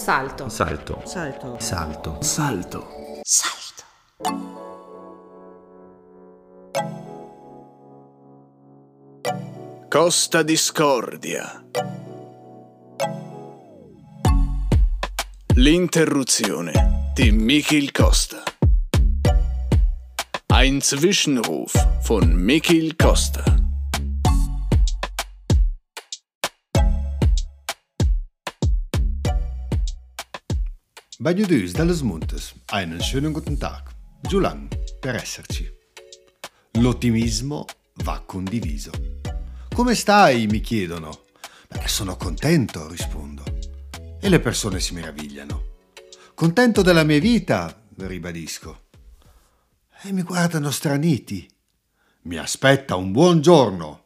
Salto. Salto. Salto. Salto. Salto. Salto. Costa Discordia. L'interruzione di Michel Costa. Ein Zwischenruf von Michel Costa. Dus dallo Montes, einen schönen guten Tag. Giulan, per esserci. L'ottimismo va condiviso. Come stai? mi chiedono. Beh, sono contento, rispondo. E le persone si meravigliano. Contento della mia vita, ribadisco. E mi guardano straniti. Mi aspetta un buon giorno.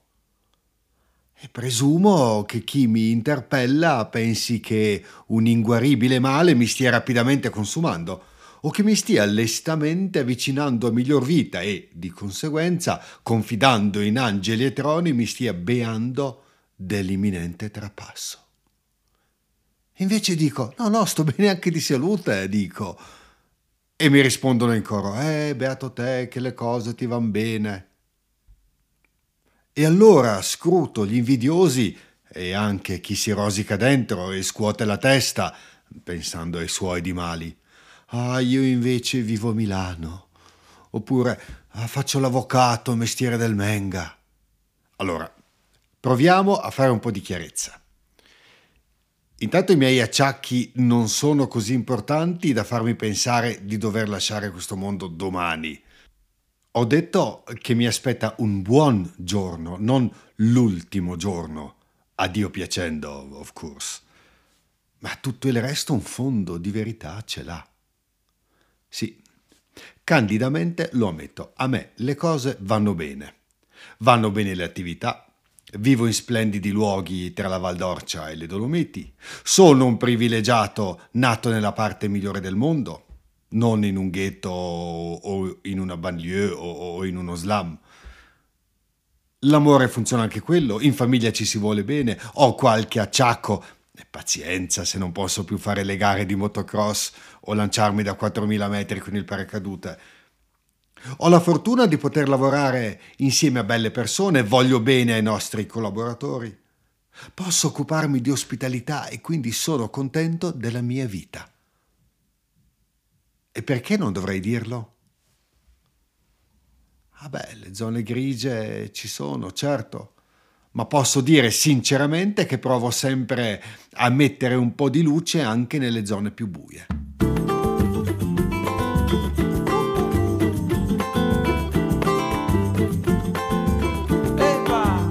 Presumo che chi mi interpella pensi che un inguaribile male mi stia rapidamente consumando o che mi stia lestamente avvicinando a miglior vita e, di conseguenza, confidando in angeli e troni, mi stia beando dell'imminente trapasso. Invece dico, no, no, sto bene anche di salute, dico. E mi rispondono in coro, eh, beato te, che le cose ti van bene. E allora scruto gli invidiosi e anche chi si rosica dentro e scuote la testa, pensando ai suoi di mali. Ah, io invece vivo a Milano. Oppure ah, faccio l'avvocato, mestiere del Menga. Allora, proviamo a fare un po' di chiarezza. Intanto i miei acciacchi non sono così importanti da farmi pensare di dover lasciare questo mondo domani. Ho detto che mi aspetta un buon giorno, non l'ultimo giorno. A Dio piacendo, of course. Ma tutto il resto un fondo di verità ce l'ha. Sì, candidamente lo ammetto, a me le cose vanno bene. Vanno bene le attività, vivo in splendidi luoghi tra la Val d'Orcia e le Dolomiti, sono un privilegiato nato nella parte migliore del mondo, non in un ghetto o in una banlieue o in uno slam. L'amore funziona anche quello, in famiglia ci si vuole bene, ho qualche acciacco, pazienza se non posso più fare le gare di motocross o lanciarmi da 4.000 metri con il paracadute. Ho la fortuna di poter lavorare insieme a belle persone, voglio bene ai nostri collaboratori. Posso occuparmi di ospitalità e quindi sono contento della mia vita. E perché non dovrei dirlo? Ah beh, le zone grigie ci sono, certo, ma posso dire sinceramente che provo sempre a mettere un po' di luce anche nelle zone più buie. Eva,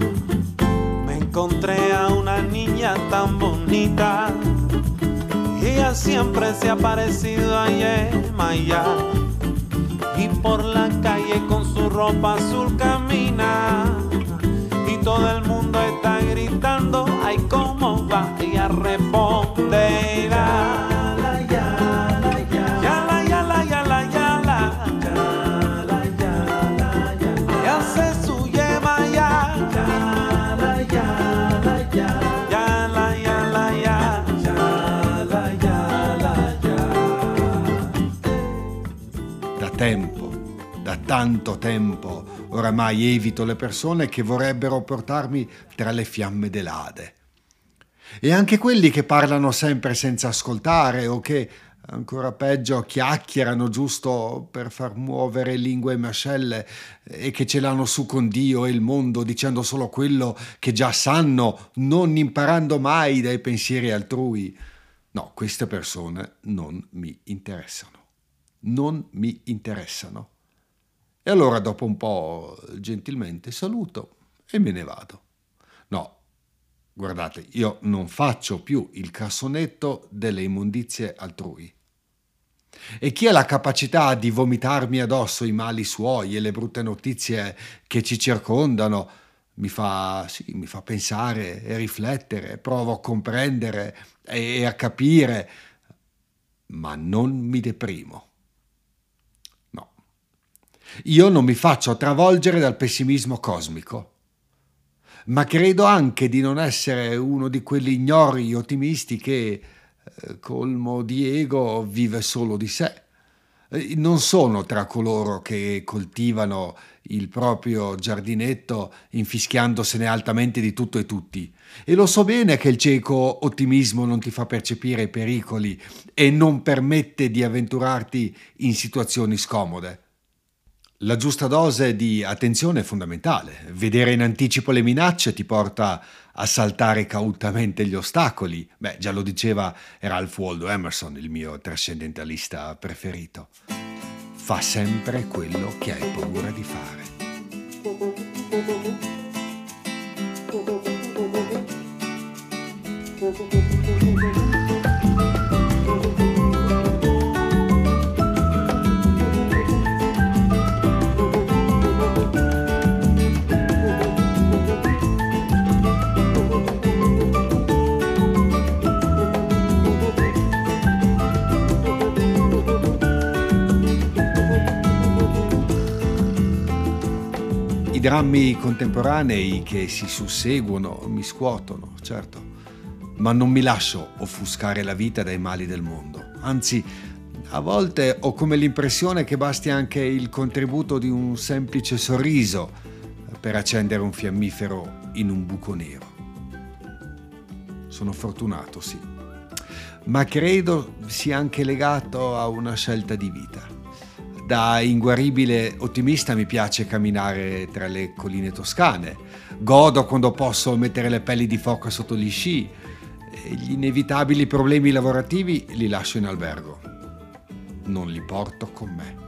me encontré a una niña tan bonita siempre se ha parecido a Yemaya y por la calle con su ropa azul camina. Y todo el mundo está gritando ay cómo va ella responde tempo, da tanto tempo, oramai evito le persone che vorrebbero portarmi tra le fiamme dell'Ade. E anche quelli che parlano sempre senza ascoltare o che, ancora peggio, chiacchierano giusto per far muovere lingue e mascelle e che ce l'hanno su con Dio e il mondo dicendo solo quello che già sanno, non imparando mai dai pensieri altrui. No, queste persone non mi interessano non mi interessano. E allora dopo un po' gentilmente saluto e me ne vado. No, guardate, io non faccio più il cassonetto delle immondizie altrui. E chi ha la capacità di vomitarmi addosso i mali suoi e le brutte notizie che ci circondano, mi fa, sì, mi fa pensare e riflettere, provo a comprendere e a capire, ma non mi deprimo. Io non mi faccio travolgere dal pessimismo cosmico, ma credo anche di non essere uno di quelli ignori ottimisti che, eh, colmo di ego, vive solo di sé. Eh, non sono tra coloro che coltivano il proprio giardinetto infischiandosene altamente di tutto e tutti. E lo so bene che il cieco ottimismo non ti fa percepire i pericoli e non permette di avventurarti in situazioni scomode. La giusta dose di attenzione è fondamentale. Vedere in anticipo le minacce ti porta a saltare cautamente gli ostacoli. Beh, già lo diceva Ralph Waldo Emerson, il mio trascendentalista preferito. Fa sempre quello che hai paura di fare. Drammi contemporanei che si susseguono mi scuotono, certo, ma non mi lascio offuscare la vita dai mali del mondo. Anzi, a volte ho come l'impressione che basti anche il contributo di un semplice sorriso per accendere un fiammifero in un buco nero. Sono fortunato, sì, ma credo sia anche legato a una scelta di vita. Da inguaribile ottimista mi piace camminare tra le colline toscane. Godo quando posso mettere le pelli di foca sotto gli sci. Gli inevitabili problemi lavorativi li lascio in albergo. Non li porto con me.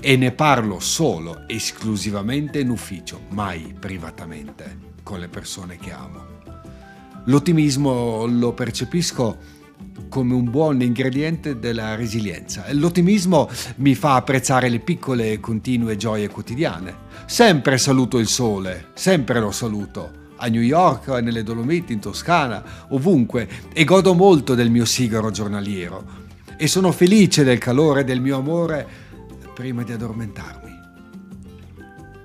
E ne parlo solo, esclusivamente in ufficio, mai privatamente, con le persone che amo. L'ottimismo lo percepisco come un buon ingrediente della resilienza. L'ottimismo mi fa apprezzare le piccole e continue gioie quotidiane. Sempre saluto il sole, sempre lo saluto. A New York, nelle Dolomiti, in Toscana, ovunque, e godo molto del mio sigaro giornaliero. E sono felice del calore del mio amore prima di addormentarmi.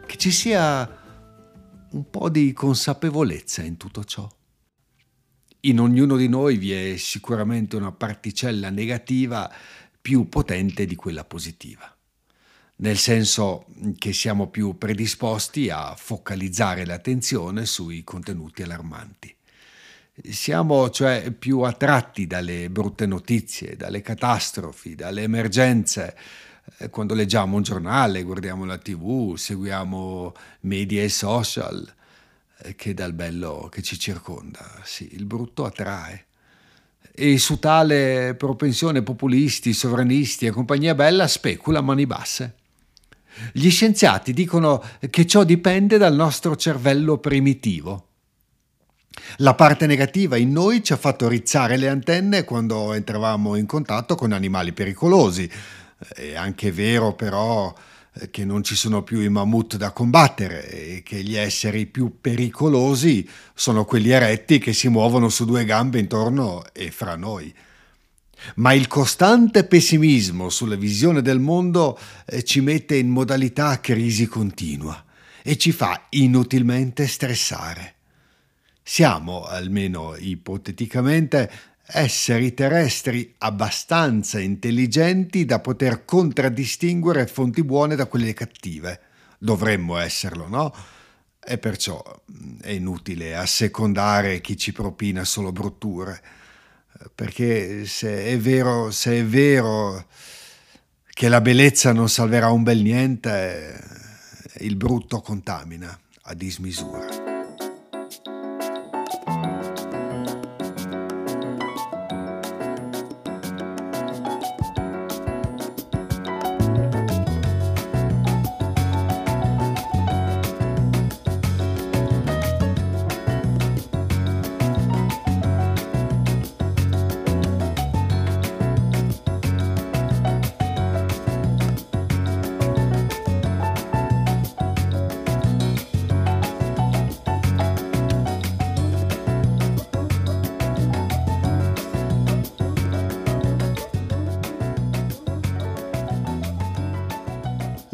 Che ci sia un po' di consapevolezza in tutto ciò in ognuno di noi vi è sicuramente una particella negativa più potente di quella positiva, nel senso che siamo più predisposti a focalizzare l'attenzione sui contenuti allarmanti. Siamo cioè più attratti dalle brutte notizie, dalle catastrofi, dalle emergenze, quando leggiamo un giornale, guardiamo la tv, seguiamo media e social, che dal bello che ci circonda. Sì, il brutto attrae. E su tale propensione populisti, sovranisti e compagnia bella specula a mani basse. Gli scienziati dicono che ciò dipende dal nostro cervello primitivo. La parte negativa in noi ci ha fatto rizzare le antenne quando entravamo in contatto con animali pericolosi. È anche vero però che non ci sono più i mammut da combattere e che gli esseri più pericolosi sono quelli eretti che si muovono su due gambe intorno e fra noi. Ma il costante pessimismo sulla visione del mondo eh, ci mette in modalità crisi continua e ci fa inutilmente stressare. Siamo, almeno ipoteticamente, esseri terrestri abbastanza intelligenti da poter contraddistinguere fonti buone da quelle cattive. Dovremmo esserlo, no? E perciò mm, è inutile assecondare chi ci propina solo brutture, perché se è vero, se è vero che la bellezza non salverà un bel niente, il brutto contamina a dismisura.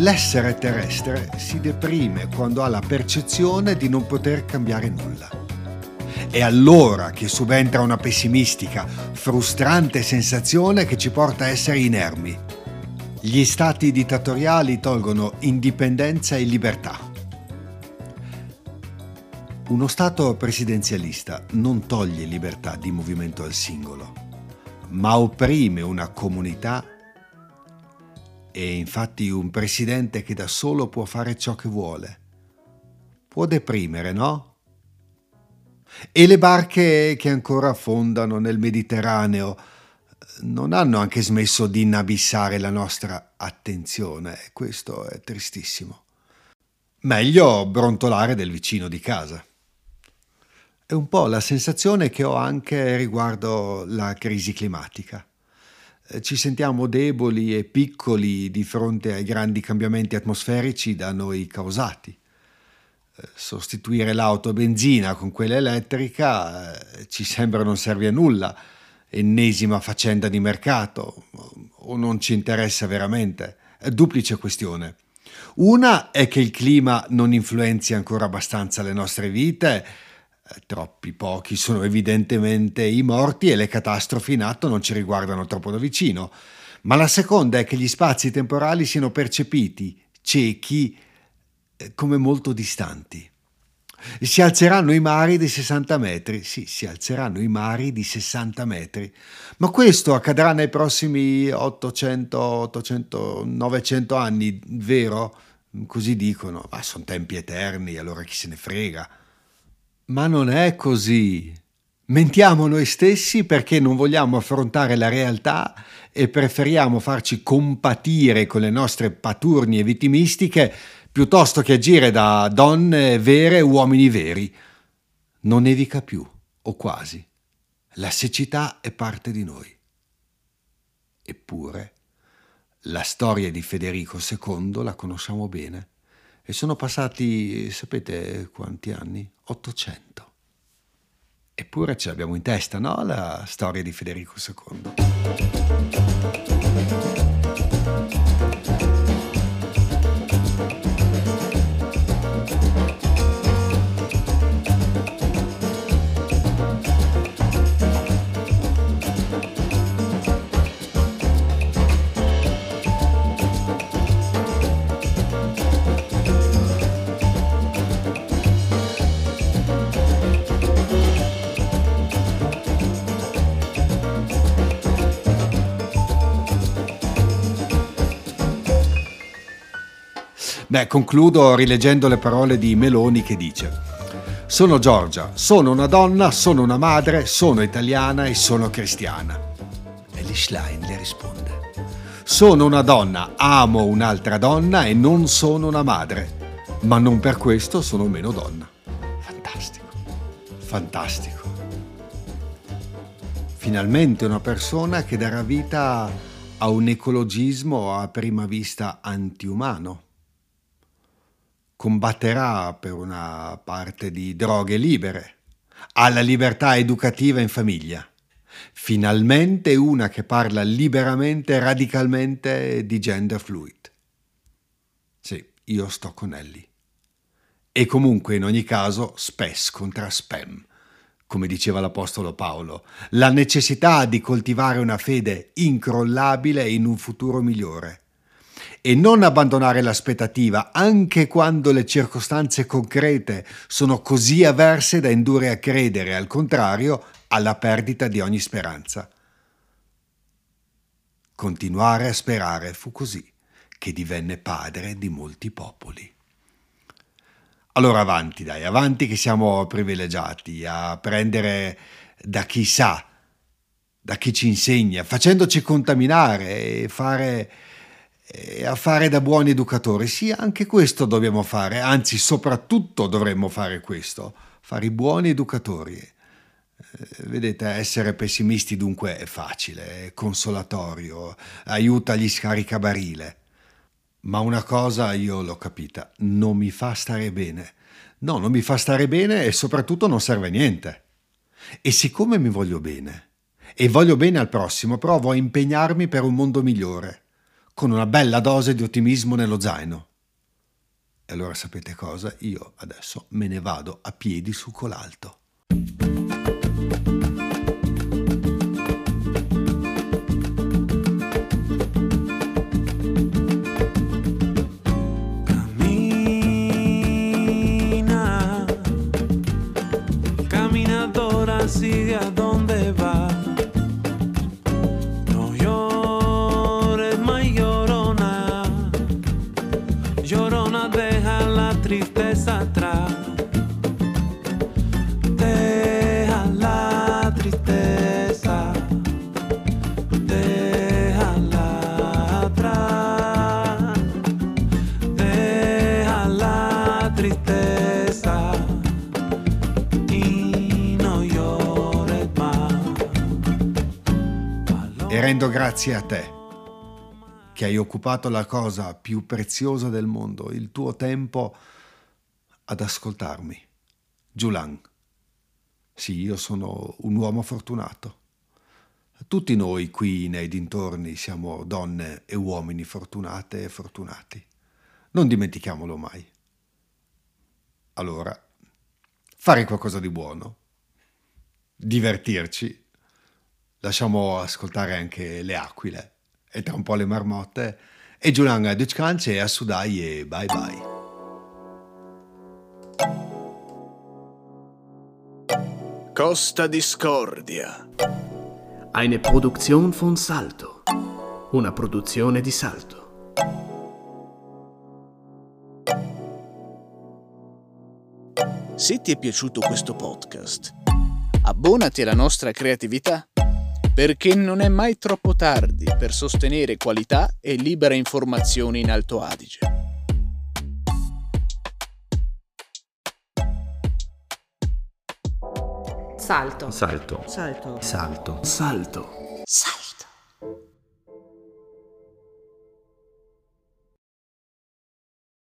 L'essere terrestre si deprime quando ha la percezione di non poter cambiare nulla. È allora che subentra una pessimistica, frustrante sensazione che ci porta a essere inermi. Gli stati dittatoriali tolgono indipendenza e libertà. Uno Stato presidenzialista non toglie libertà di movimento al singolo, ma opprime una comunità e infatti un presidente che da solo può fare ciò che vuole. Può deprimere, no? E le barche che ancora affondano nel Mediterraneo non hanno anche smesso di inabissare la nostra attenzione. Questo è tristissimo. Meglio brontolare del vicino di casa. È un po' la sensazione che ho anche riguardo la crisi climatica. Eh, ci sentiamo deboli e piccoli di fronte ai grandi cambiamenti atmosferici da noi causati. Eh, sostituire l'auto a benzina con quella elettrica eh, ci sembra non serve a nulla, ennesima faccenda di mercato, o non ci interessa veramente. È duplice questione. Una è che il clima non influenzi ancora abbastanza le nostre vite, troppi pochi sono evidentemente i morti e le catastrofi in atto non ci riguardano troppo da vicino. Ma la seconda è che gli spazi temporali siano percepiti, ciechi, eh, come molto distanti. Si alzeranno i mari di 60 metri, sì, si alzeranno i mari di 60 metri, ma questo accadrà nei prossimi 800, 800, 900 anni, vero? Così dicono, ma sono tempi eterni, allora chi se ne frega. Ma non è così. Mentiamo noi stessi perché non vogliamo affrontare la realtà e preferiamo farci compatire con le nostre paturnie vittimistiche piuttosto che agire da donne vere e uomini veri. Non nevica più, o quasi. La siccità è parte di noi. Eppure, la storia di Federico II la conosciamo bene. E sono passati, sapete quanti anni? 800. Eppure ce l'abbiamo in testa, no? La storia di Federico II. Beh, concludo rileggendo le parole di Meloni che dice Sono Giorgia, sono una donna, sono una madre, sono italiana e sono cristiana. E Schlein le risponde Sono una donna, amo un'altra donna e non sono una madre, ma non per questo sono meno donna. Fantastico, fantastico. Finalmente una persona che darà vita a un ecologismo a prima vista antiumano combatterà per una parte di droghe libere, alla libertà educativa in famiglia. Finalmente una che parla liberamente radicalmente di gender fluid. Sì, io sto con Ellie. E comunque in ogni caso spes contra spam, come diceva l'Apostolo Paolo, la necessità di coltivare una fede incrollabile in un futuro migliore e non abbandonare l'aspettativa anche quando le circostanze concrete sono così avverse da indurre a credere, al contrario, alla perdita di ogni speranza. Continuare a sperare fu così che divenne padre di molti popoli. Allora avanti, dai, avanti che siamo privilegiati a prendere da chi sa, da chi ci insegna, facendoci contaminare e fare a fare da buoni educatori. Sì, anche questo dobbiamo fare, anzi soprattutto dovremmo fare questo, fare i buoni educatori. Eh, vedete, essere pessimisti dunque è facile, è consolatorio, aiuta gli scaricabarile. Ma una cosa io l'ho capita, non mi fa stare bene. No, non mi fa stare bene e soprattutto non serve a niente. E siccome mi voglio bene e voglio bene al prossimo, provo a impegnarmi per un mondo migliore con una bella dose di ottimismo nello zaino. E allora sapete cosa? Io adesso me ne vado a piedi su colalto. Rendo grazie a te che hai occupato la cosa più preziosa del mondo, il tuo tempo, ad ascoltarmi. Giulan. Sì, io sono un uomo fortunato. Tutti noi qui nei dintorni siamo donne e uomini fortunate e fortunati. Non dimentichiamolo mai. Allora, fare qualcosa di buono, divertirci, lasciamo ascoltare anche le aquile e tra un po' le marmotte e Giulan a Duchkanche e a Sudai e bye bye. Costa Discordia. Eine Produktion von Salto. Una produzione di Salto. Se ti è piaciuto questo podcast, abbonati alla nostra creatività, perché non è mai troppo tardi per sostenere qualità e libera informazione in Alto Adige. Salto. Salto. Salto. Salto. Salto. Salto.